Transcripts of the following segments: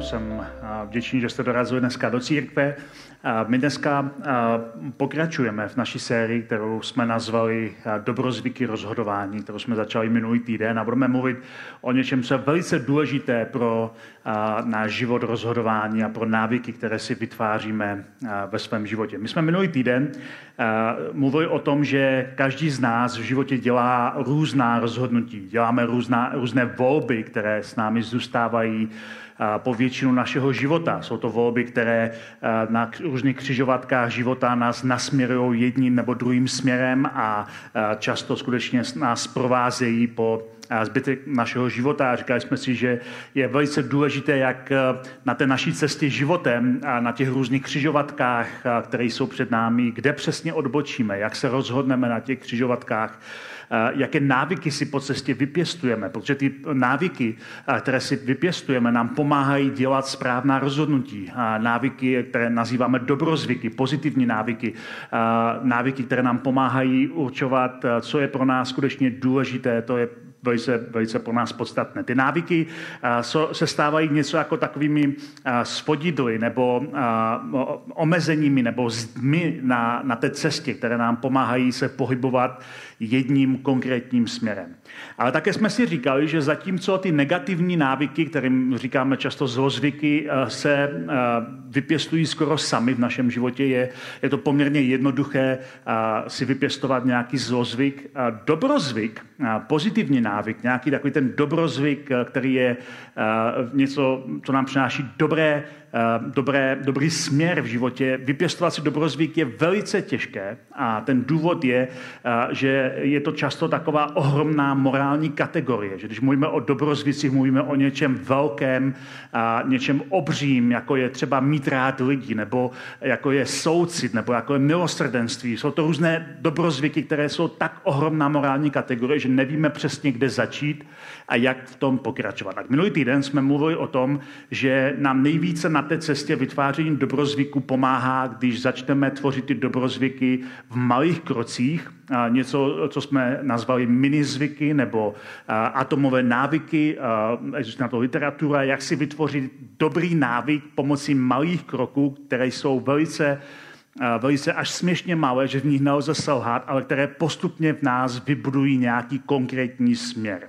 Jsem vděčný, že jste dorazili dneska do církve. My dneska pokračujeme v naší sérii, kterou jsme nazvali Dobrozvyky rozhodování, kterou jsme začali minulý týden a budeme mluvit o něčem, co je velice důležité pro náš život rozhodování a pro návyky, které si vytváříme ve svém životě. My jsme minulý týden mluvili o tom, že každý z nás v životě dělá různá rozhodnutí, děláme různá, různé volby, které s námi zůstávají po většinu našeho života. Jsou to volby, které na různých křižovatkách života nás nasměrují jedním nebo druhým směrem a často skutečně nás provázejí po zbytek našeho života. A říkali jsme si, že je velice důležité, jak na té naší cestě životem a na těch různých křižovatkách, které jsou před námi, kde přesně odbočíme, jak se rozhodneme na těch křižovatkách, jaké návyky si po cestě vypěstujeme, protože ty návyky, které si vypěstujeme, nám pomáhají dělat správná rozhodnutí. Návyky, které nazýváme dobrozvyky, pozitivní návyky, návyky, které nám pomáhají určovat, co je pro nás skutečně důležité, to je velice, velice pro nás podstatné. Ty návyky se stávají něco jako takovými spodidly nebo omezeními nebo zdmi na, na té cestě, které nám pomáhají se pohybovat jedním konkrétním směrem. Ale také jsme si říkali, že zatímco ty negativní návyky, kterým říkáme často zlozvyky, se vypěstují skoro sami v našem životě, je, je to poměrně jednoduché si vypěstovat nějaký zlozvyk. Dobrozvyk, pozitivní návyk, nějaký takový ten dobrozvyk, který je něco, co nám přináší dobré Eh, dobré, dobrý směr v životě. Vypěstovat si dobrozvyk je velice těžké a ten důvod je, eh, je to často taková ohromná morální kategorie, že když mluvíme o dobrozvicích, mluvíme o něčem velkém, a něčem obřím, jako je třeba mít rád lidi, nebo jako je soucit, nebo jako je milosrdenství. Jsou to různé dobrozvyky, které jsou tak ohromná morální kategorie, že nevíme přesně, kde začít a jak v tom pokračovat. Tak minulý týden jsme mluvili o tom, že nám nejvíce na té cestě vytváření dobrozvyku pomáhá, když začneme tvořit ty dobrozvyky v malých krocích, něco, co jsme nazvali minizvyky nebo atomové návyky, existuje na to literatura, jak si vytvořit dobrý návyk pomocí malých kroků, které jsou velice velice až směšně malé, že v nich nelze selhat, ale které postupně v nás vybudují nějaký konkrétní směr.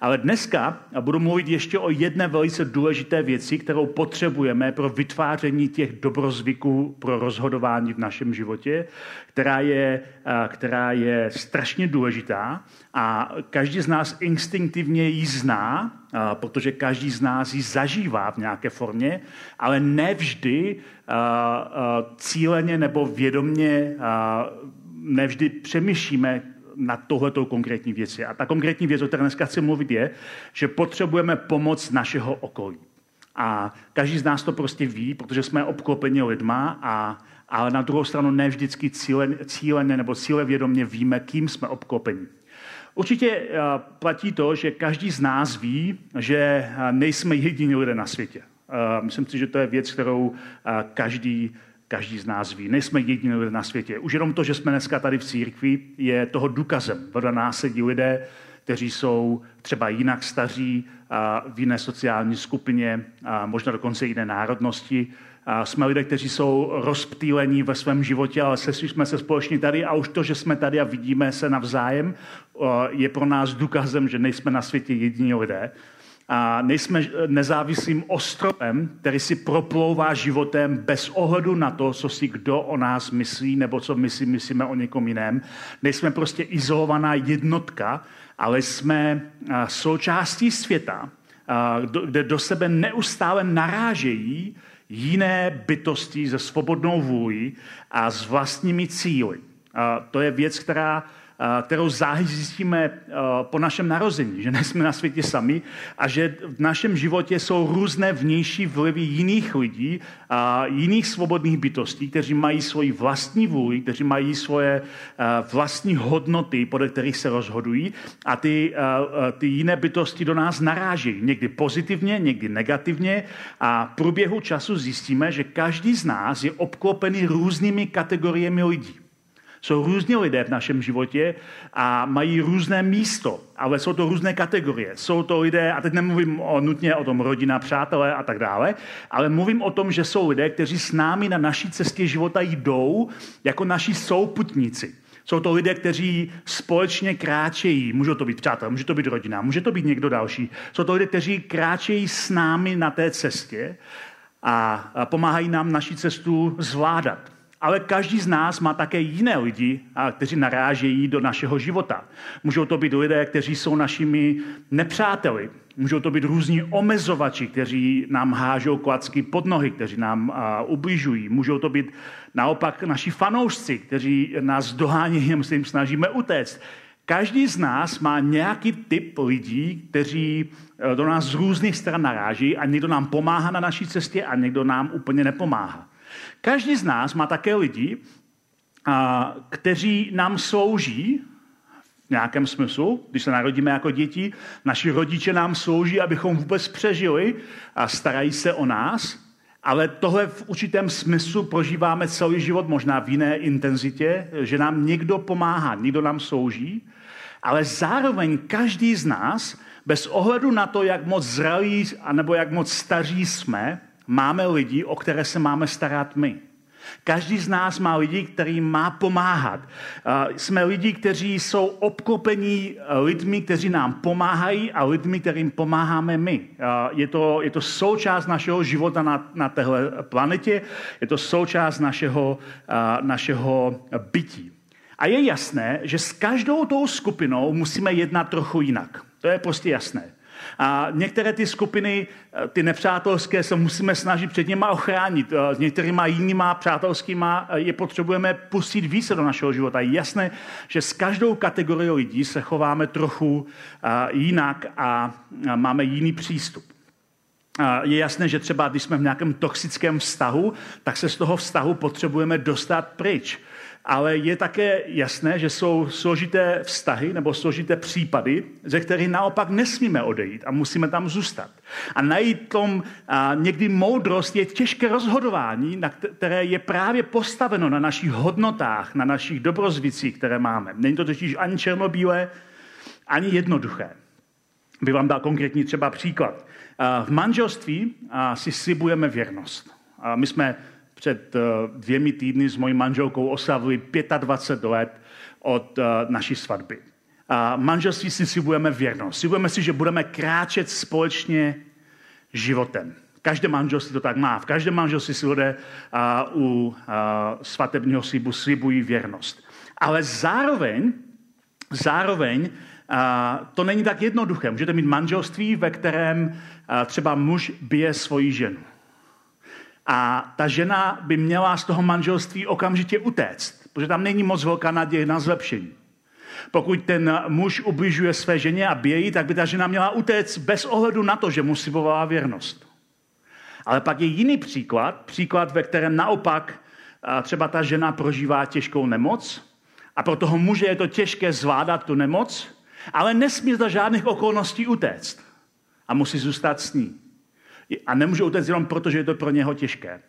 Ale dneska budu mluvit ještě o jedné velice důležité věci, kterou potřebujeme pro vytváření těch dobrozvyků pro rozhodování v našem životě, která je, která je strašně důležitá a každý z nás instinktivně ji zná, protože každý z nás ji zažívá v nějaké formě, ale nevždy cíleně nebo vědomně nevždy přemýšlíme, na tohletou konkrétní věci. A ta konkrétní věc, o které dneska chci mluvit, je, že potřebujeme pomoc našeho okolí. A každý z nás to prostě ví, protože jsme obklopeni lidma, a, ale na druhou stranu ne vždycky cíleně, cíleně nebo cílevědomě víme, kým jsme obklopeni. Určitě eh, platí to, že každý z nás ví, že eh, nejsme jediní lidé na světě. Eh, myslím si, že to je věc, kterou každý každý z nás ví. Nejsme jediní lidé na světě. Už jenom to, že jsme dneska tady v církvi, je toho důkazem. Vedle nás sedí lidé, kteří jsou třeba jinak staří, a v jiné sociální skupině, a možná dokonce jiné národnosti. A jsme lidé, kteří jsou rozptýlení ve svém životě, ale sešli jsme se společně tady a už to, že jsme tady a vidíme se navzájem, je pro nás důkazem, že nejsme na světě jediní lidé a nejsme nezávislým ostrovem, který si proplouvá životem bez ohledu na to, co si kdo o nás myslí, nebo co my si myslíme o někom jiném. Nejsme prostě izolovaná jednotka, ale jsme součástí světa, kde do sebe neustále narážejí jiné bytosti ze svobodnou vůli a s vlastními cíly. A to je věc, která kterou záhy zjistíme po našem narození, že nejsme na světě sami a že v našem životě jsou různé vnější vlivy jiných lidí, a jiných svobodných bytostí, kteří mají svoji vlastní vůli, kteří mají svoje vlastní hodnoty, podle kterých se rozhodují a ty, ty jiné bytosti do nás naráží. Někdy pozitivně, někdy negativně a v průběhu času zjistíme, že každý z nás je obklopený různými kategoriemi lidí. Jsou různí lidé v našem životě a mají různé místo, ale jsou to různé kategorie. Jsou to lidé, a teď nemluvím o, nutně o tom rodina, přátelé a tak dále, ale mluvím o tom, že jsou lidé, kteří s námi na naší cestě života jdou jako naši souputníci. Jsou to lidé, kteří společně kráčejí. Může to být přátelé, může to být rodina, může to být někdo další. Jsou to lidé, kteří kráčejí s námi na té cestě a pomáhají nám naši cestu zvládat. Ale každý z nás má také jiné lidi, kteří narážejí do našeho života. Můžou to být lidé, kteří jsou našimi nepřáteli. Můžou to být různí omezovači, kteří nám hážou klacky pod nohy, kteří nám ubližují. Můžou to být naopak naši fanoušci, kteří nás dohánějí a se jim snažíme utéct. Každý z nás má nějaký typ lidí, kteří e, do nás z různých stran naráží a někdo nám pomáhá na naší cestě a někdo nám úplně nepomáhá. Každý z nás má také lidi, kteří nám slouží v nějakém smyslu, když se narodíme jako děti, naši rodiče nám slouží, abychom vůbec přežili a starají se o nás, ale tohle v určitém smyslu prožíváme celý život, možná v jiné intenzitě, že nám někdo pomáhá, někdo nám slouží, ale zároveň každý z nás, bez ohledu na to, jak moc zralí anebo jak moc staří jsme, máme lidi, o které se máme starat my. Každý z nás má lidi, kterým má pomáhat. Jsme lidi, kteří jsou obklopení lidmi, kteří nám pomáhají a lidmi, kterým pomáháme my. Je to, je to součást našeho života na, na téhle planetě, je to součást našeho, našeho bytí. A je jasné, že s každou tou skupinou musíme jednat trochu jinak. To je prostě jasné. A některé ty skupiny, eh, ty nepřátelské, se musíme snažit před nimi ochránit. Eh, s některýma jinýma přátelskýma eh, je potřebujeme pustit více do našeho života. Je jasné, že s každou kategorií lidí se chováme trochu jinak a máme jiný přístup. Je jasné, že třeba když jsme v nějakém toxickém vztahu, tak se z toho vztahu potřebujeme dostat pryč ale je také jasné, že jsou složité vztahy nebo složité případy, ze kterých naopak nesmíme odejít a musíme tam zůstat. A najít tom a někdy moudrost je těžké rozhodování, na které je právě postaveno na našich hodnotách, na našich dobrozvicích, které máme. Není to totiž ani černobílé, ani jednoduché. By vám dal konkrétní třeba příklad. V manželství si slibujeme věrnost. My jsme před eh, dvěmi týdny s mojí manželkou oslavili 25 let od eh, naší svatby. A manželství si slibujeme věrnost. Slibujeme si, že budeme kráčet společně životem. Každé manželství to tak má. V každém manželství si lidé u a, svatebního slibu slibují věrnost. Ale zároveň, zároveň a, to není tak jednoduché. Můžete mít manželství, ve kterém a, třeba muž bije svoji ženu. A ta žena by měla z toho manželství okamžitě utéct, protože tam není moc velká naděje na zlepšení. Pokud ten muž ubližuje své ženě a bije tak by ta žena měla utéct bez ohledu na to, že mu slibovala věrnost. Ale pak je jiný příklad, příklad, ve kterém naopak třeba ta žena prožívá těžkou nemoc a pro toho muže je to těžké zvládat tu nemoc, ale nesmí za žádných okolností utéct a musí zůstat s ní a nemůže utéct jenom proto, že je to pro něho těžké.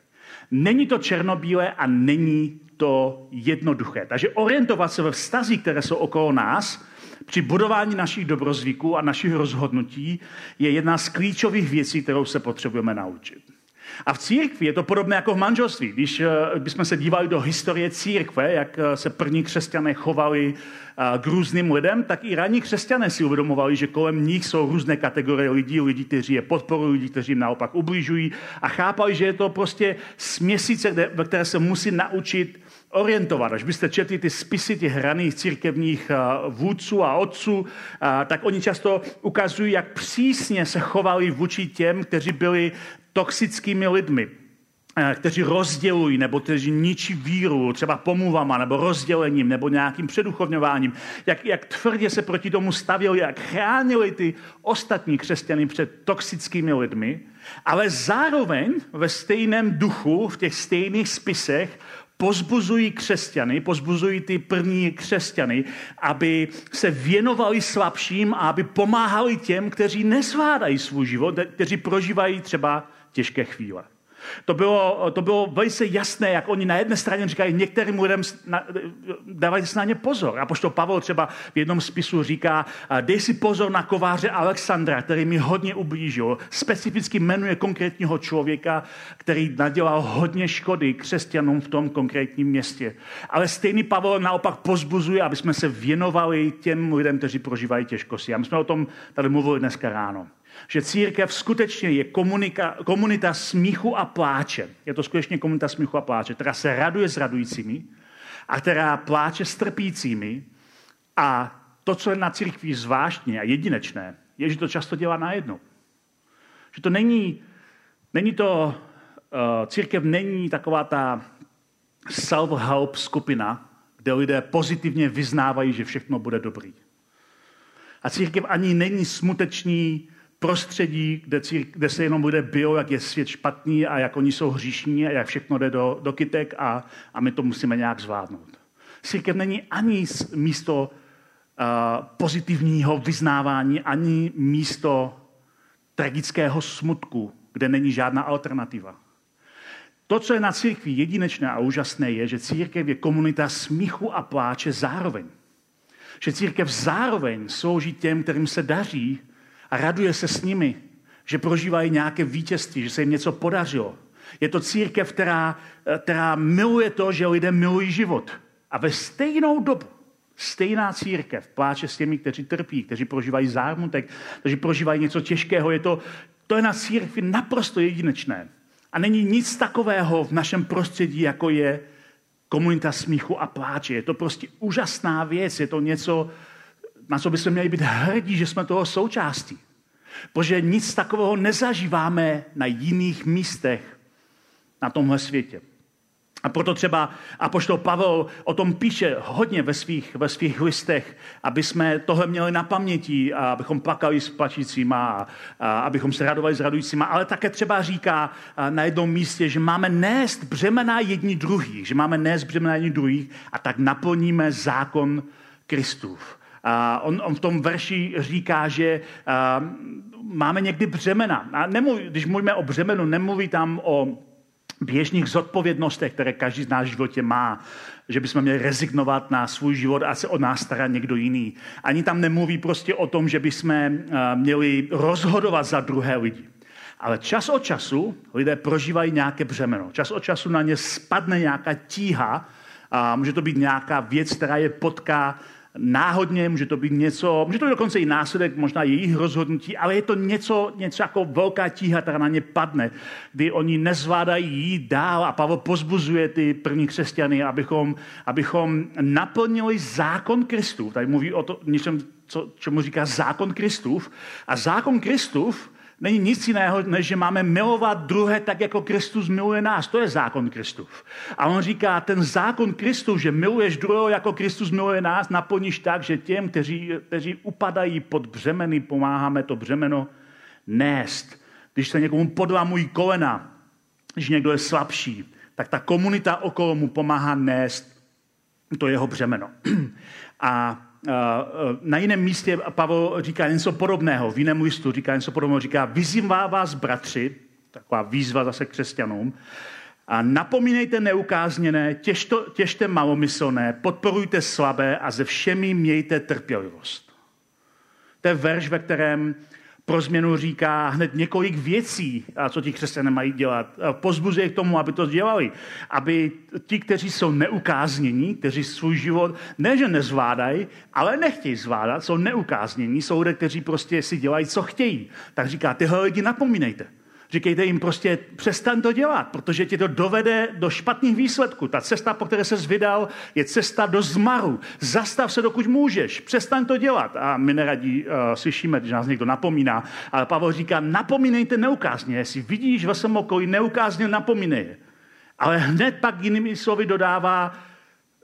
Není to černobílé a není to jednoduché. Takže orientovat se ve vztazích, které jsou okolo nás, při budování našich dobrozvyků a našich rozhodnutí je jedna z klíčových věcí, kterou se potřebujeme naučit. A v církvi je to podobné jako v manželství. Když eh, bychom se dívali do historie církve, jak eh, se první křesťané chovali eh, k různým lidem, tak i ranní křesťané si uvědomovali, že kolem nich jsou různé kategorie lidí, lidí, kteří je podporují, lidí, kteří jim naopak ubližují a chápali, že je to prostě směsice, ve které se musí naučit orientovat. Až byste četli ty spisy těch hraných církevních vůdců a otců, tak oni často ukazují, jak přísně se chovali vůči těm, kteří byli toxickými lidmi. Eh, kteří rozdělují nebo kteří ničí víru, třeba pomluvama nebo rozdělením nebo nějakým předuchovňováním, jak, jak tvrdě se proti tomu stavěli, jak chránili ty ostatní křesťany před toxickými lidmi, ale zároveň ve stejném duchu, v těch stejných spisech, pozbuzují křesťany, pozbuzují ty první křesťany, aby se věnovali slabším a aby pomáhali těm, kteří nezvládají svůj život, kteří prožívají třeba těžké chvíle. To bylo, to bylo velice jasné, jak oni na jedné straně říkají některým lidem, dávají si na ně pozor. A pošto Pavel třeba v jednom spisu říká, dej si pozor na kováře Alexandra, který mi hodně ublížil. Specificky jmenuje konkrétního člověka, který nadělal hodně škody křesťanům v tom konkrétním městě. Ale stejný Pavel naopak pozbuzuje, aby jsme se věnovali těm lidem, kteří prožívají těžkosti. A my jsme o tom tady mluvili dneska ráno že církev skutečně je komunika, komunita smíchu a pláče. Je to skutečně komunita smíchu a pláče, která se raduje s radujícími a která pláče s trpícími. A to, co je na církvi zvláštně a jedinečné, je, že to často dělá najednou. Že to není, není to, uh, církev není taková ta self-help skupina, kde lidé pozitivně vyznávají, že všechno bude dobrý. A církev ani není smuteční prostředí, kde, cír, kde se jenom bude bio, jak je svět špatný a jak oni jsou hříšní a jak všechno jde do, do kytek a, a my to musíme nějak zvládnout. Církev není ani místo uh, pozitivního vyznávání, ani místo tragického smutku, kde není žádná alternativa. To, co je na církvi jedinečné a úžasné, je, že církev je komunita smíchu a pláče zároveň. Že církev zároveň slouží těm, kterým se daří, a raduje se s nimi, že prožívají nějaké vítězství, že se jim něco podařilo. Je to církev, která, která miluje to, že lidé milují život. A ve stejnou dobu stejná církev pláče s těmi, kteří trpí, kteří prožívají zármutek, kteří prožívají něco těžkého. Je to, to je na církvi naprosto jedinečné. A není nic takového v našem prostředí, jako je komunita smíchu a pláče. Je to prostě úžasná věc, je to něco, na co bychom měli být hrdí, že jsme toho součástí. Protože nic takového nezažíváme na jiných místech na tomhle světě. A proto třeba Apoštol Pavel o tom píše hodně ve svých, ve svých listech, aby jsme tohle měli na paměti, a abychom plakali s plačícíma, a, a abychom se radovali s radujícíma, ale také třeba říká na jednom místě, že máme nést břemena jedni druhých, že máme nést břemena jedni druhých a tak naplníme zákon Kristův. A on, on v tom verši říká, že a, máme někdy břemena. A nemluví, když mluvíme o břemenu, nemluví tam o běžných zodpovědnostech, které každý z nás v životě má, že bychom měli rezignovat na svůj život a se o nás starat někdo jiný. Ani tam nemluví prostě o tom, že bychom měli rozhodovat za druhé lidi. Ale čas od času lidé prožívají nějaké břemeno. Čas od času na ně spadne nějaká tíha, a může to být nějaká věc, která je potká náhodně, může to být něco, může to být dokonce i následek možná jejich rozhodnutí, ale je to něco, něco jako velká tíha, která na ně padne, kdy oni nezvládají jít dál a Pavel pozbuzuje ty první křesťany, abychom, abychom naplnili zákon Kristův. Tady mluví o to, něčem, co, čemu říká zákon Kristův. A zákon Kristův není nic jiného, než že máme milovat druhé tak, jako Kristus miluje nás. To je zákon Kristův. A on říká, ten zákon Kristův, že miluješ druhého, jako Kristus miluje nás, naplníš tak, že těm, kteří, kteří upadají pod břemeny, pomáháme to břemeno nést. Když se někomu podlamují kolena, když někdo je slabší, tak ta komunita okolo mu pomáhá nést to jeho břemeno. A na jiném místě Pavel říká něco podobného, v jiném listu říká něco podobného, říká, vyzývá vás, bratři, taková výzva zase křesťanům, a napomínejte neukázněné, těžto, těžte malomyslné, podporujte slabé a ze všemi mějte trpělivost. To je verš, ve kterém pro změnu říká hned několik věcí, co ti křesťané mají dělat. Pozbuzuje k tomu, aby to dělali. Aby ti, kteří jsou neukáznění, kteří svůj život ne, že nezvládají, ale nechtějí zvládat, jsou neukáznění, jsou lidé, kteří prostě si dělají, co chtějí. Tak říká, tyhle lidi napomínejte. Říkejte jim prostě, přestaň to dělat, protože ti to dovede do špatných výsledků. Ta cesta, po které se vydal, je cesta do zmaru. Zastav se, dokud můžeš. Přestaň to dělat. A my neradí uh, slyšíme, když nás někdo napomíná. Ale Pavel říká, napomínejte neukázně. Jestli vidíš ve svém okolí neukázně, napomínej. Ale hned pak jinými slovy dodává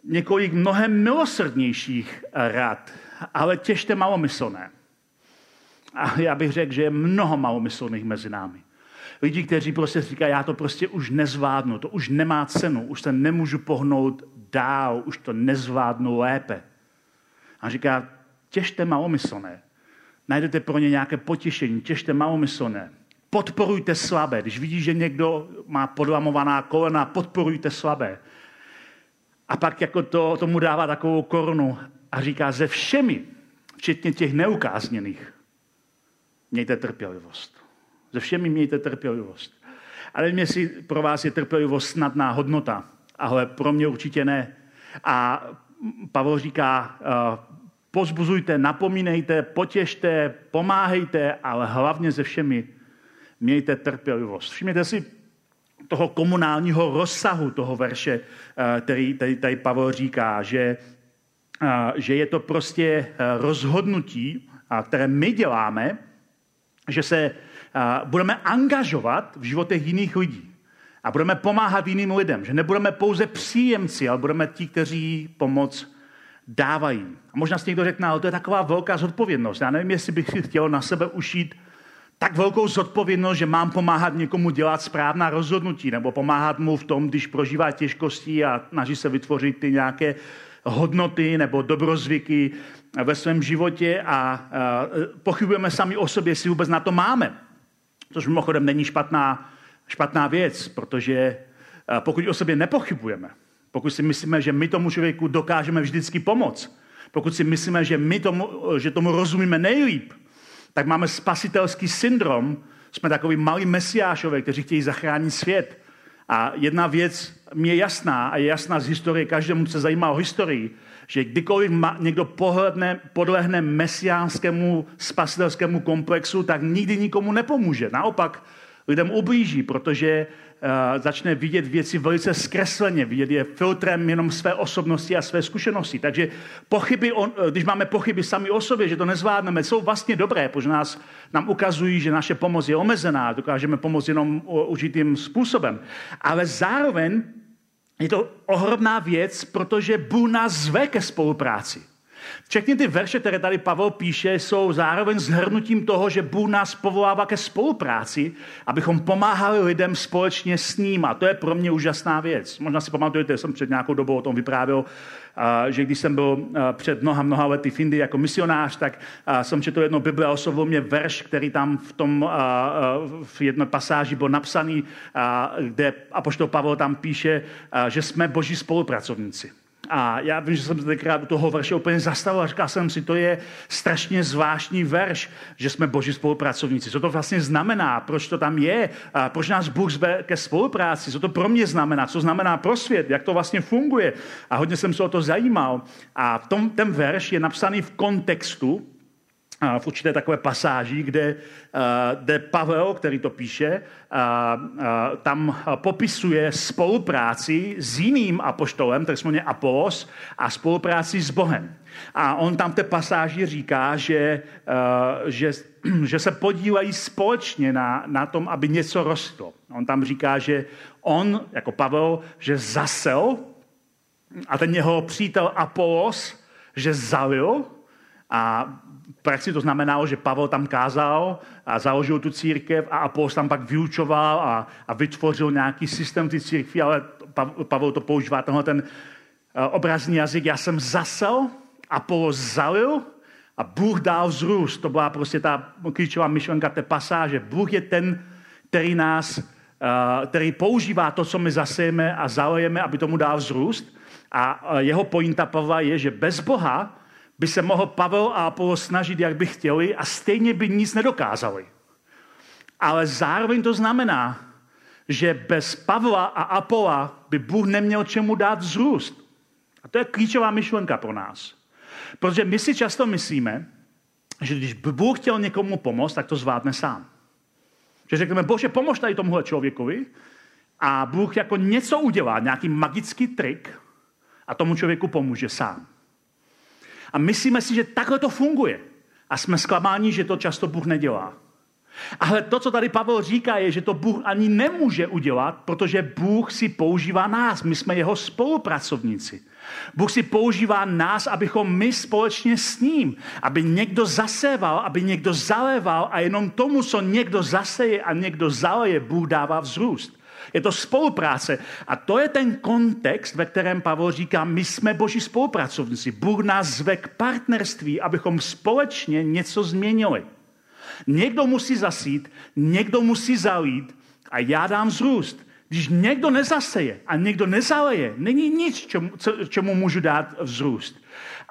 několik mnohem milosrdnějších rad. Ale těžte malomyslné. A já bych řekl, že je mnoho malomyslných mezi námi. Lidi, kteří prostě říkají, já to prostě už nezvládnu, to už nemá cenu, už se nemůžu pohnout dál, už to nezvládnu lépe. A říká, těžte malomyslné. Najdete pro ně nějaké potěšení, těžte malomyslné. Podporujte slabé. Když vidíš, že někdo má podlamovaná kolena, podporujte slabé. A pak jako to, tomu dává takovou korunu a říká, ze všemi, včetně těch neukázněných, mějte trpělivost. Ze všemi mějte trpělivost. Ale nevím, jestli pro vás je trpělivost snadná hodnota, ale pro mě určitě ne. A Pavel říká, eh, pozbuzujte, napomínejte, potěšte, pomáhejte, ale hlavně ze všemi mějte trpělivost. Všimněte si toho komunálního rozsahu toho verše, eh, který tady, tady Pavel říká, že, eh, že je to prostě rozhodnutí, které my děláme, že se budeme angažovat v životech jiných lidí a budeme pomáhat jiným lidem, že nebudeme pouze příjemci, ale budeme ti, kteří pomoc dávají. A možná si někdo řekne, ale to je taková velká zodpovědnost. Já nevím, jestli bych si chtěl na sebe ušít tak velkou zodpovědnost, že mám pomáhat někomu dělat správná rozhodnutí, nebo pomáhat mu v tom, když prožívá těžkosti a snaží se vytvořit ty nějaké hodnoty nebo dobrozvyky ve svém životě a, a pochybujeme sami o sobě, jestli vůbec na to máme. Což mimochodem není špatná, špatná věc, protože eh, pokud o sobě nepochybujeme, pokud si myslíme, že my tomu člověku dokážeme vždycky pomoct, pokud si myslíme, že my tomu, že tomu rozumíme nejlíp, tak máme spasitelský syndrom, jsme takový malí mesiášové, kteří chtějí zachránit svět. A jedna věc mi je jasná a je jasná z historie každému, se zajímá o historii, že kdykoliv někdo pohledne, podlehne mesiánskému spasitelskému komplexu, tak nikdy nikomu nepomůže. Naopak lidem ublíží, protože uh, začne vidět věci velice zkresleně, vidět je filtrem jenom své osobnosti a své zkušenosti. Takže pochyby, on, eh, když máme pochyby sami o sobě, že to nezvládneme, jsou vlastně dobré, protože nás, nám ukazují, že naše pomoc je omezená, dokážeme pomoct jenom určitým způsobem. Ale zároveň je to ohromná věc, protože Bůh nás zve ke spolupráci. Všechny ty verše, které tady Pavel píše, jsou zároveň zhrnutím toho, že Bůh nás povolává ke spolupráci, abychom pomáhali lidem společně s ním. A to je pro mě úžasná věc. Možná si pamatujete, jsem před nějakou dobou o tom vyprávěl, že když jsem byl před mnoha, mnoha lety v Indii jako misionář, tak jsem četl jedno Bible a oslovil mě verš, který tam v tom v jedné pasáži byl napsaný, kde apoštol Pavel tam píše, že jsme boží spolupracovníci. A já vím, že jsem tenkrát do toho verše úplně zastavil a říkal jsem si, to je strašně zvláštní verš, že jsme boží spolupracovníci. Co to vlastně znamená? Proč to tam je? A proč nás Bůh zve ke spolupráci? Co to pro mě znamená? Co znamená pro svět? Jak to vlastně funguje? A hodně jsem se o to zajímal. A tom, ten verš je napsaný v kontextu, v určité takové pasáži, kde, kde Pavel, který to píše, tam popisuje spolupráci s jiným apoštolem, tak jsme Apolos, a spolupráci s Bohem. A on tam v té pasáži říká, že, že, že se podílejí společně na, na tom, aby něco rostlo. On tam říká, že on, jako Pavel, že zasel a ten jeho přítel Apolos, že zalil a praxi to znamenalo, že Pavel tam kázal a založil tu církev a Apolos tam pak vyučoval a, a vytvořil nějaký systém ty církvy, ale Pavel to používá tenhle ten eh, obrazný jazyk. Já jsem zasel, Apolos zalil a Bůh dal vzrůst. To byla prostě ta klíčová myšlenka té pasáže. Bůh je ten, který nás, eh, který používá to, co my zasejeme a zalejeme, aby tomu dal vzrůst. A eh, jeho pointa Pavla je, že bez Boha by se mohl Pavel a Apollo snažit, jak by chtěli a stejně by nic nedokázali. Ale zároveň to znamená, že bez Pavla a Apola by Bůh neměl čemu dát vzrůst. A to je klíčová myšlenka pro nás. Protože my si často myslíme, že když by Bůh chtěl někomu pomoct, tak to zvládne sám. Že řekneme, bože, pomož tady tomuhle člověkovi a Bůh jako něco udělá, nějaký magický trik a tomu člověku pomůže sám. A myslíme si, že takhle to funguje. A jsme zklamáni, že to často Bůh nedělá. Ale to, co tady Pavel říká, je, že to Bůh ani nemůže udělat, protože Bůh si používá nás. My jsme jeho spolupracovníci. Bůh si používá nás, abychom my společně s ním, aby někdo zaséval, aby někdo zaléval a jenom tomu, co někdo zaseje a někdo zaleje, Bůh dává vzrůst. Je to spolupráce. A to je ten kontext, ve kterém Pavel říká, my jsme boží spolupracovníci. Bůh nás zve k partnerství, abychom společně něco změnili. Někdo musí zasít, někdo musí zalít a já dám vzrůst. Když někdo nezaseje a někdo nezaleje, není nic, čemu, čemu můžu dát vzrůst.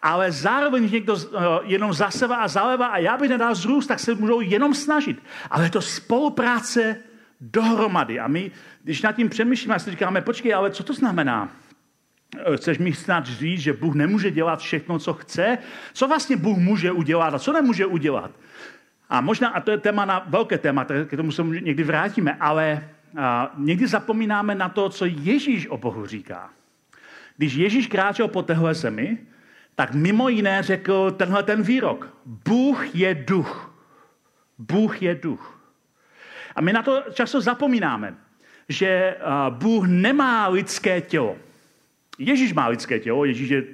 Ale zároveň, když někdo uh, jenom zaseva a zaleva a já bych nedal vzrůst, tak se můžou jenom snažit. Ale je to spolupráce dohromady. A my, když nad tím přemýšlíme, si říkáme, počkej, ale co to znamená? Eh, chceš mi snad říct, že Bůh nemůže dělat všechno, co chce? Co vlastně Bůh může udělat a co nemůže udělat? A možná, a to je téma na velké téma, k tomu se někdy vrátíme, ale a, někdy zapomínáme na to, co Ježíš o Bohu říká. Když Ježíš kráčel po téhle zemi, tak mimo jiné řekl tenhle ten výrok. Bůh je duch. Bůh je duch. A my na to často zapomínáme, že Bůh nemá lidské tělo. Ježíš má lidské tělo, Ježíš je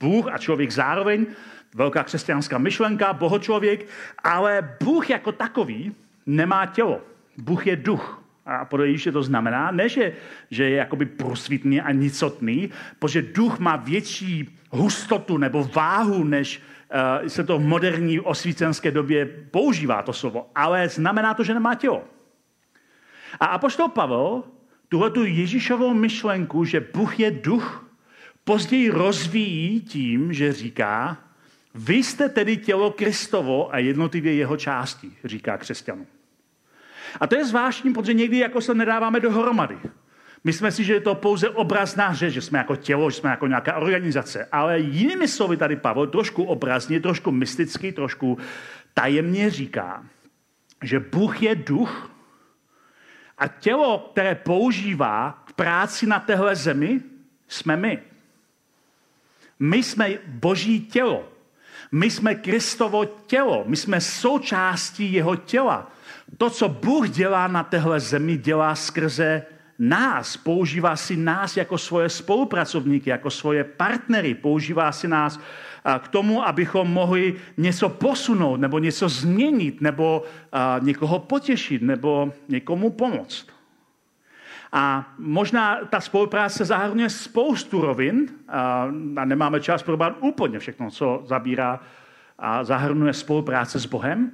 Bůh a člověk zároveň, velká křesťanská myšlenka, bohočlověk, ale Bůh jako takový nemá tělo. Bůh je duch. A podle Ježíše to znamená, ne, že, že je jakoby prosvitný a nicotný, protože duch má větší hustotu nebo váhu, než se to v moderní osvícenské době používá to slovo, ale znamená to, že nemá tělo. A apoštol Pavel tuhle tu Ježíšovou myšlenku, že Bůh je duch, později rozvíjí tím, že říká, vy jste tedy tělo Kristovo a jednotlivě jeho části, říká křesťanům. A to je zvláštní, protože někdy jako se nedáváme dohromady. Myslíme si, že je to pouze obrazná řeč, že jsme jako tělo, že jsme jako nějaká organizace. Ale jinými slovy tady Pavel trošku obrazně, trošku mysticky, trošku tajemně říká, že Bůh je duch a tělo, které používá k práci na téhle zemi, jsme my. My jsme boží tělo. My jsme Kristovo tělo. My jsme součástí jeho těla. To, co Bůh dělá na téhle zemi, dělá skrze nás. Používá si nás jako svoje spolupracovníky, jako svoje partnery. Používá si nás k tomu, abychom mohli něco posunout, nebo něco změnit, nebo někoho potěšit, nebo někomu pomoct. A možná ta spolupráce zahrnuje spoustu rovin a nemáme čas probrat úplně všechno, co zabírá a zahrnuje spolupráce s Bohem.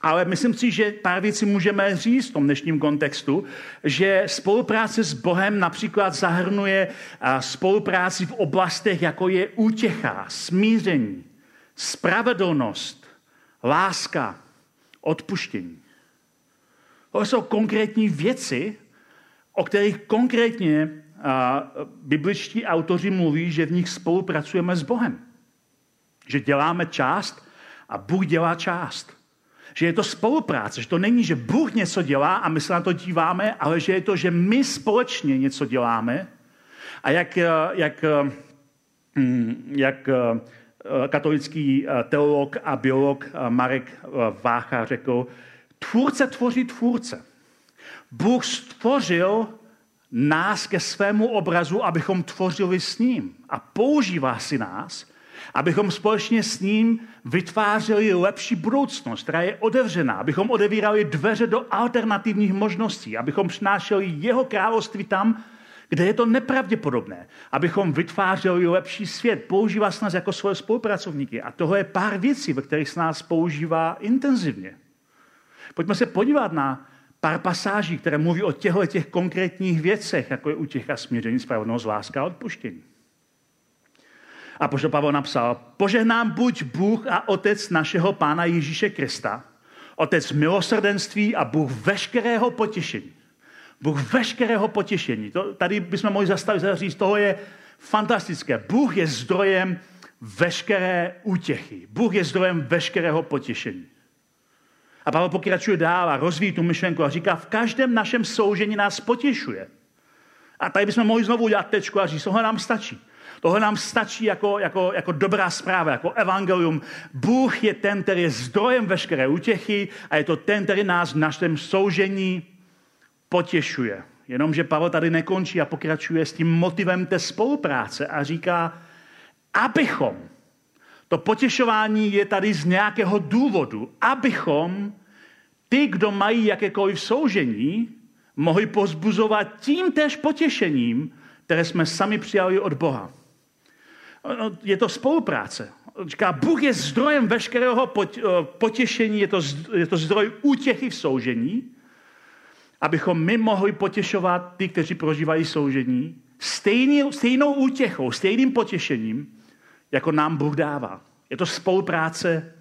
Ale myslím si, že pár věcí můžeme říct v tom dnešním kontextu, že spolupráce s Bohem například zahrnuje spolupráci v oblastech, jako je útěcha, smíření, spravedlnost, láska, odpuštění. To jsou konkrétní věci, o kterých konkrétně bibličtí autoři mluví, že v nich spolupracujeme s Bohem. Že děláme část a Bůh dělá část. Že je to spolupráce, že to není, že Bůh něco dělá a my se na to díváme, ale že je to, že my společně něco děláme. A jak, jak, hm, jak katolický teolog a biolog Marek Vácha řekl, tvůrce tvoří tvůrce. Bůh stvořil nás ke svému obrazu, abychom tvořili s ním. A používá si nás, abychom společně s ním vytvářeli lepší budoucnost, která je otevřená, abychom odevírali dveře do alternativních možností, abychom přinášeli jeho království tam, kde je to nepravděpodobné, abychom vytvářeli lepší svět. Používá se nás jako svoje spolupracovníky. A tohle je pár věcí, ve kterých se nás používá intenzivně. Pojďme se podívat na pár pasáží, které mluví o těchto těch konkrétních věcech, jako je utěcha, směření, spravedlnost, láska a odpuštění. A poštol Pavel napsal, požehnám buď Bůh a Otec našeho Pána Ježíše Krista, Otec milosrdenství a Bůh veškerého potěšení. Bůh veškerého potěšení. To, tady bychom mohli zastavit a říct, toho je fantastické. Bůh je zdrojem veškeré útěchy. Bůh je zdrojem veškerého potěšení. A Pavel pokračuje dál a rozvíjí tu myšlenku a říká, v každém našem soužení nás potěšuje. A tady bychom mohli znovu udělat tečku a říct, tohle nám stačí. Tohle nám stačí jako, jako, jako dobrá zpráva, jako evangelium. Bůh je ten, který je zdrojem veškeré útěchy a je to ten, který nás v našem soužení potěšuje. Jenomže Pavel tady nekončí a pokračuje s tím motivem té spolupráce a říká, abychom, to potěšování je tady z nějakého důvodu, abychom ty, kdo mají jakékoliv soužení, mohli pozbuzovat tím též potěšením, které jsme sami přijali od Boha. Je to spolupráce. Říká, Bůh je zdrojem veškerého potěšení, je to, je to zdroj útěchy v soužení, abychom my mohli potěšovat ty, kteří prožívají soužení, stejný, stejnou útěchou, stejným potěšením, jako nám Bůh dává. Je to spolupráce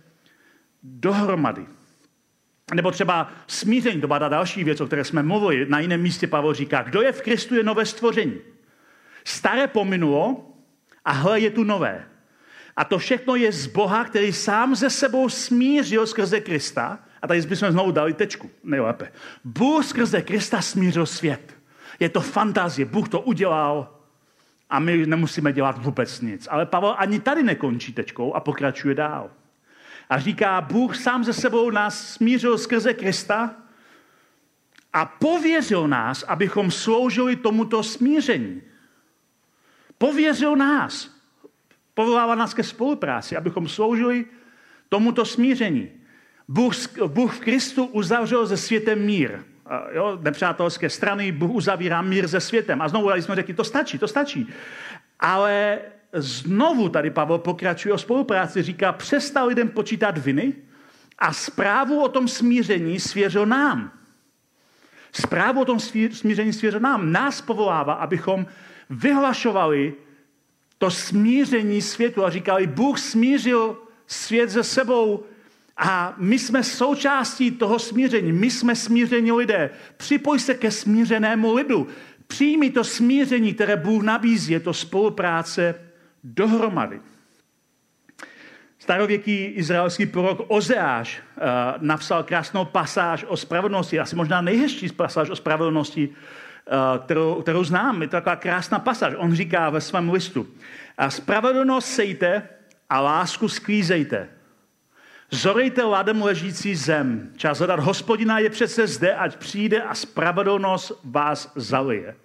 dohromady. Nebo třeba smíření, to byla další věc, o které jsme mluvili. Na jiném místě Pavel říká, kdo je v Kristu, je nové stvoření. Staré pominulo a hle je tu nové. A to všechno je z Boha, který sám ze sebou smířil skrze Krista. A tady bychom znovu dali tečku, nejlépe. Bůh skrze Krista smířil svět. Je to fantazie, Bůh to udělal a my nemusíme dělat vůbec nic. Ale Pavel ani tady nekončí tečkou a pokračuje dál. A říká, Bůh sám ze sebou nás smířil skrze Krista a pověřil nás, abychom sloužili tomuto smíření. Pověřil nás. Povolává nás ke spolupráci, abychom sloužili tomuto smíření. Bůh, Bůh v Kristu uzavřel ze světem mír. Jo, nepřátelské strany, Bůh uzavírá mír se světem. A znovu jsme řekli, to stačí, to stačí. Ale znovu tady Pavel pokračuje o spolupráci, říká, přestal lidem počítat viny a zprávu o tom smíření svěřil nám. Zprávu o tom smíření svěřil nám. Nás povolává, abychom vyhlašovali to smíření světu a říkali, Bůh smířil svět se sebou a my jsme součástí toho smíření. My jsme smíření lidé. Připoj se ke smířenému lidu. Přijmi to smíření, které Bůh nabízí. Je to spolupráce dohromady. Starověký izraelský prorok Ozeáš uh, napsal krásnou pasáž o spravedlnosti, asi možná nejhezčí pasáž o spravedlnosti, kterou, kterou znám. Je to taková krásná pasáž. On říká ve svém listu, a spravedlnost sejte a lásku sklízejte. Zorejte ladem ležící zem. Čas hledat hospodina je přece zde, ať přijde a spravedlnost vás zalije.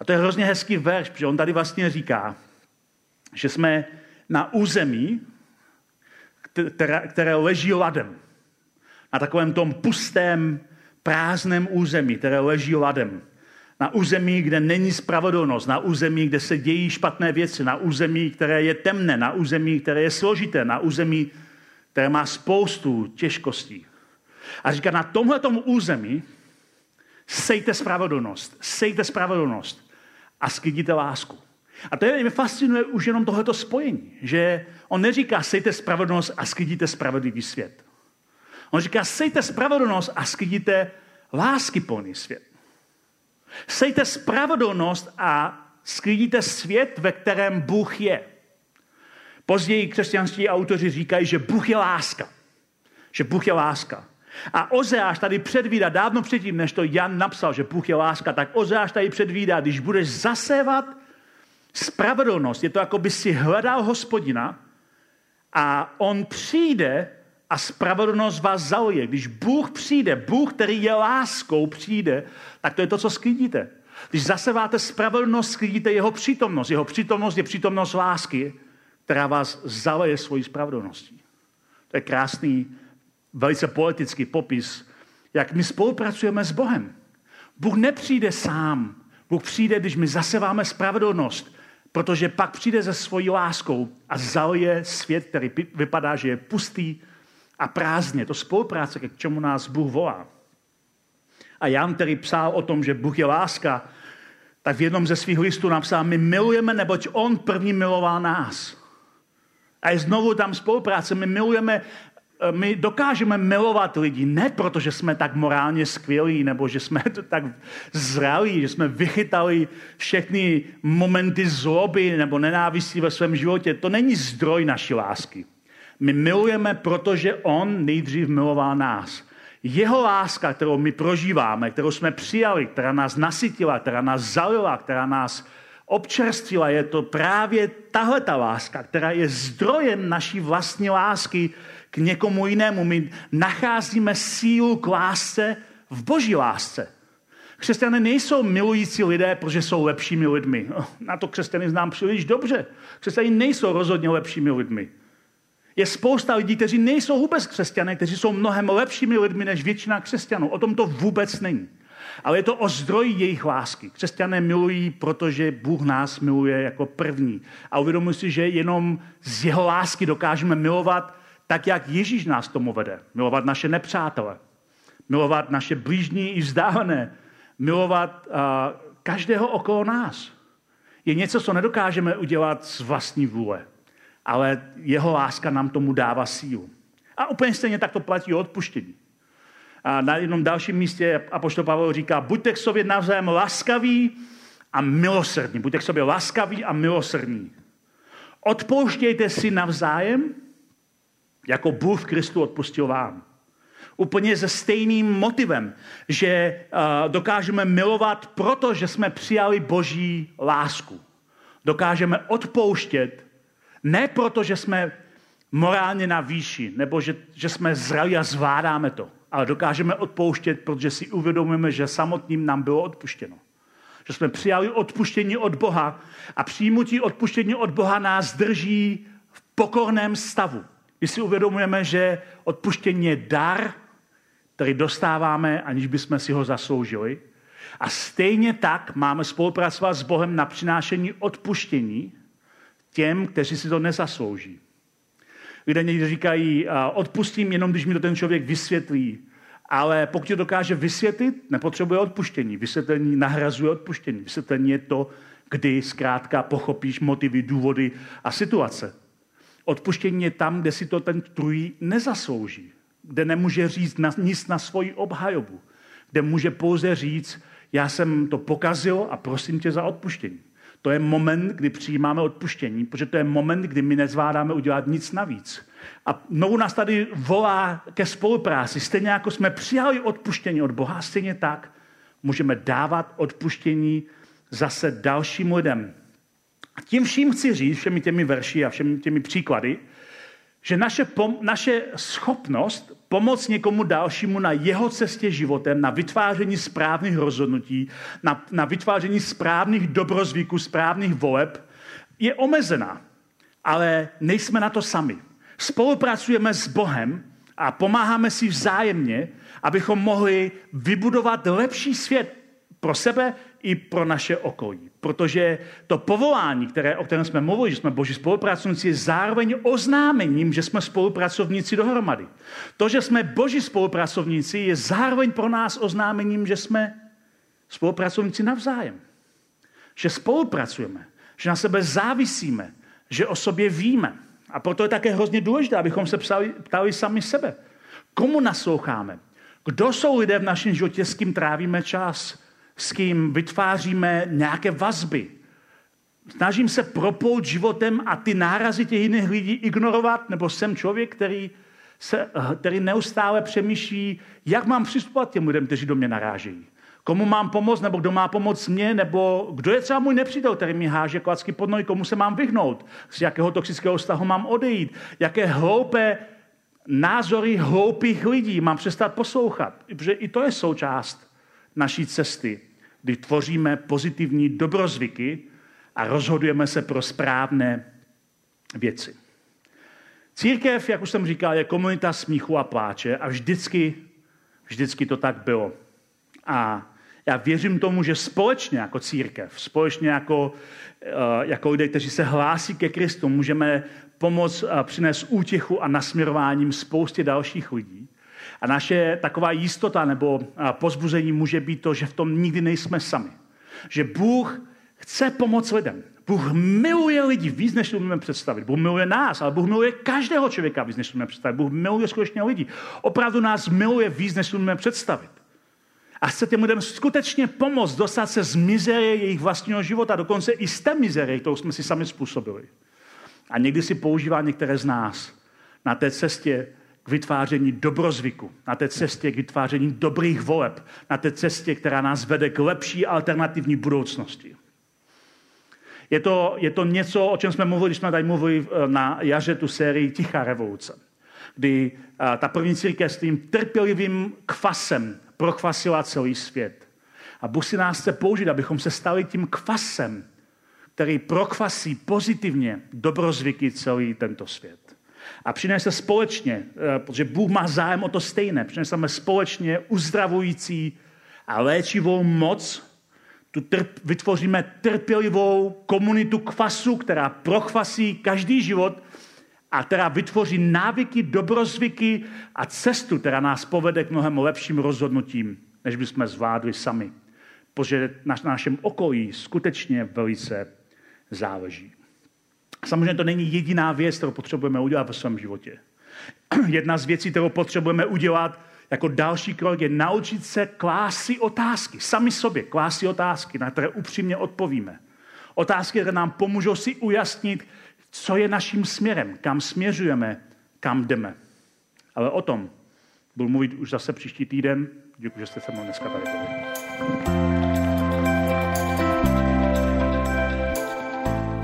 A to je hrozně hezký verš, protože on tady vlastně říká, že jsme na území, které, které leží ladem. Na takovém tom pustém, prázdném území, které leží ladem. Na území, kde není spravedlnost, na území, kde se dějí špatné věci, na území, které je temné, na území, které je složité, na území, které má spoustu těžkostí. A říká, na tomhletom území sejte spravedlnost, sejte spravedlnost a skydíte lásku. A to je, mě fascinuje už jenom tohleto spojení, že on neříká sejte spravedlnost a skydíte spravedlivý svět. On říká sejte spravedlnost a skydíte lásky plný svět. Sejte spravedlnost a sklidíte svět, ve kterém Bůh je. Později křesťanští autoři říkají, že Bůh je láska. Že Bůh je láska. A Ozeáš tady předvídá, dávno předtím, než to Jan napsal, že Bůh je láska, tak Ozeáš tady předvídá, když budeš zasévat spravedlnost, je to jako by si hledal hospodina a on přijde a spravedlnost vás zauje. Když Bůh přijde, Bůh, který je láskou, přijde, tak to je to, co sklidíte. Když zaseváte spravedlnost, sklidíte jeho přítomnost. Jeho přítomnost je přítomnost lásky která vás zaleje svojí spravedlností. To je krásný, velice poetický popis, jak my spolupracujeme s Bohem. Bůh nepřijde sám. Bůh přijde, když my zaseváme spravedlnost, protože pak přijde se svojí láskou a zalije svět, který vypadá, že je pustý a prázdně. To spolupráce, k čemu nás Bůh volá. A Jan, který psal o tom, že Bůh je láska, tak v jednom ze svých listů napsal, my milujeme, neboť On první miloval nás. A je znovu tam spolupráce. My milujeme, eh, my dokážeme milovat lidi ne proto, že jsme tak morálně skvělí, nebo že jsme to tak zralí, že jsme vychytali všechny momenty zloby nebo nenávistí ve svém životě. To není zdroj naší lásky. My milujeme, protože on nejdřív miloval nás. Jeho láska, kterou my prožíváme, kterou jsme přijali, která nás nasytila, která nás zalila, která nás občerstvila, je to právě tahle ta láska, která je zdrojem naší vlastní lásky k někomu jinému. My nacházíme sílu k lásce v boží lásce. Křesťané nejsou milující lidé, protože jsou lepšími lidmi. Na to křesťany znám příliš dobře. Křesťané nejsou rozhodně lepšími lidmi. Je spousta lidí, kteří nejsou vůbec křesťané, kteří jsou mnohem lepšími lidmi než většina křesťanů. O tom to vůbec není. Ale je to o zdroji jejich lásky. Křesťané milují, protože Bůh nás miluje jako první. A uvědomuji si, že jenom z jeho lásky dokážeme milovat tak, jak Ježíš nás tomu vede. Milovat naše nepřátele. Milovat naše blížní i vzdálené. Milovat uh, každého okolo nás. Je něco, co nedokážeme udělat z vlastní vůle ale jeho láska nám tomu dává sílu. A úplně stejně tak to platí o odpuštění. A na jednom dalším místě Apoštol Pavel říká, buďte k sobě navzájem laskaví a milosrdní. Buďte k sobě laskaví a milosrdní. Odpouštějte si navzájem, jako Bůh v Kristu odpustil vám. Úplně se stejným motivem, že uh, dokážeme milovat, protože jsme přijali boží lásku. Dokážeme odpouštět, ne proto, že jsme morálně na výši, nebo že, že jsme zrali a zvládáme to, ale dokážeme odpouštět, protože si uvědomujeme, že samotným nám bylo odpuštěno. Že jsme přijali odpuštění od Boha a přijmutí odpuštění od Boha nás drží v pokorném stavu. Když si uvědomujeme, že odpuštění je dar, který dostáváme, aniž bychom si ho zasloužili. A stejně tak máme spolupracovat s Bohem na přinášení odpuštění, těm, kteří si to nezaslouží. Lidé někdy říkají, odpustím jenom, když mi to ten člověk vysvětlí. Ale pokud to dokáže vysvětlit, nepotřebuje odpuštění. Vysvětlení nahrazuje odpuštění. Vysvětlení je to, kdy zkrátka pochopíš motivy, důvody a situace. Odpuštění je tam, kde si to ten druhý nezaslouží. Kde nemůže říct na, nic na svoji obhajobu. Kde může pouze říct, já jsem to pokazil a prosím tě za odpuštění. To je moment, kdy přijímáme odpuštění, protože to je moment, kdy my nezvládáme udělat nic navíc. A znovu nás tady volá ke spolupráci. Stejně jako jsme přijali odpuštění od Boha, stejně tak můžeme dávat odpuštění zase dalším lidem. A tím vším chci říct, všemi těmi verši a všemi těmi příklady, že naše, pom- naše schopnost pomoct někomu dalšímu na jeho cestě životem, na vytváření správných rozhodnutí, na, na vytváření správných dobrozvyků, správných voleb, je omezená. Ale nejsme na to sami. Spolupracujeme s Bohem a pomáháme si vzájemně, abychom mohli vybudovat lepší svět pro sebe i pro naše okolí. Protože to povolání, které, o kterém jsme mluvili, že jsme boží spolupracovníci, je zároveň oznámením, že jsme spolupracovníci dohromady. To, že jsme boží spolupracovníci, je zároveň pro nás oznámením, že jsme spolupracovníci navzájem. Že spolupracujeme, že na sebe závisíme, že o sobě víme. A proto je také hrozně důležité, abychom se ptali, ptali sami sebe. Komu nasloucháme? Kdo jsou lidé v našem životě, s kým trávíme čas? S kým vytváříme nějaké vazby. Snažím se propout životem a ty nárazy těch jiných lidí ignorovat, nebo jsem člověk, který, se, který neustále přemýšlí, jak mám přistupovat těm lidem, kteří do mě narážejí. Komu mám pomoct, nebo kdo má pomoct mě, nebo kdo je třeba můj nepřítel, který mi háže klacky pod nohy, komu se mám vyhnout, z jakého toxického vztahu mám odejít, jaké hloupé názory hloupých lidí mám přestat poslouchat. Protože i to je součást naší cesty kdy tvoříme pozitivní dobrozvyky a rozhodujeme se pro správné věci. Církev, jak už jsem říkal, je komunita smíchu a pláče a vždycky, vždycky to tak bylo. A já věřím tomu, že společně jako církev, společně jako, eh, jako lidé, kteří se hlásí ke Kristu, můžeme pomoct eh, přinést útěchu a nasměrováním spoustě dalších lidí. A naše taková jistota nebo pozbuzení může být to, že v tom nikdy nejsme sami. Že Bůh chce pomoct lidem. Bůh miluje lidi víc, než si umíme představit. Bůh miluje nás, ale Bůh miluje každého člověka víc, než si umíme představit. Bůh miluje skutečně lidi. Opravdu nás miluje víc, než si umíme představit. A chce těm lidem skutečně pomoct dostat se z mizerie jejich vlastního života, dokonce i z té mizerie, kterou jsme si sami způsobili. A někdy si používá některé z nás na té cestě k vytváření dobrozvyku, na té cestě k vytváření dobrých voleb, na té cestě, která nás vede k lepší alternativní budoucnosti. Je to, je to něco, o čem jsme mluvili, když jsme tady mluvili eh, na jaře tu sérii Tichá revoluce, kdy eh, ta první církev s tím trpělivým kvasem prochvasila celý svět. A Bůh si nás chce použít, abychom se stali tím kvasem, který prokvasí pozitivně dobrozvyky celý tento svět. A přinese společně, eh, protože Bůh má zájem o to stejné, přineseme společně uzdravující a léčivou moc, tu trp, vytvoříme trpělivou komunitu kvasu, která prochvasí každý život a která vytvoří návyky, dobrozvyky a cestu, která nás povede k mnohem lepším rozhodnutím, než bychom zvládli sami. Protože na našem okolí skutečně velice záleží. Samozřejmě to není jediná věc, kterou potřebujeme udělat ve svém životě. Jedna z věcí, kterou potřebujeme udělat jako další krok, je naučit se klásy otázky, sami sobě klásy otázky, na které upřímně odpovíme. Otázky, které nám pomůžou si ujasnit, co je naším směrem, kam směřujeme, kam jdeme. Ale o tom budu mluvit už zase příští týden. Děkuji, že jste se mnou dneska tady byli.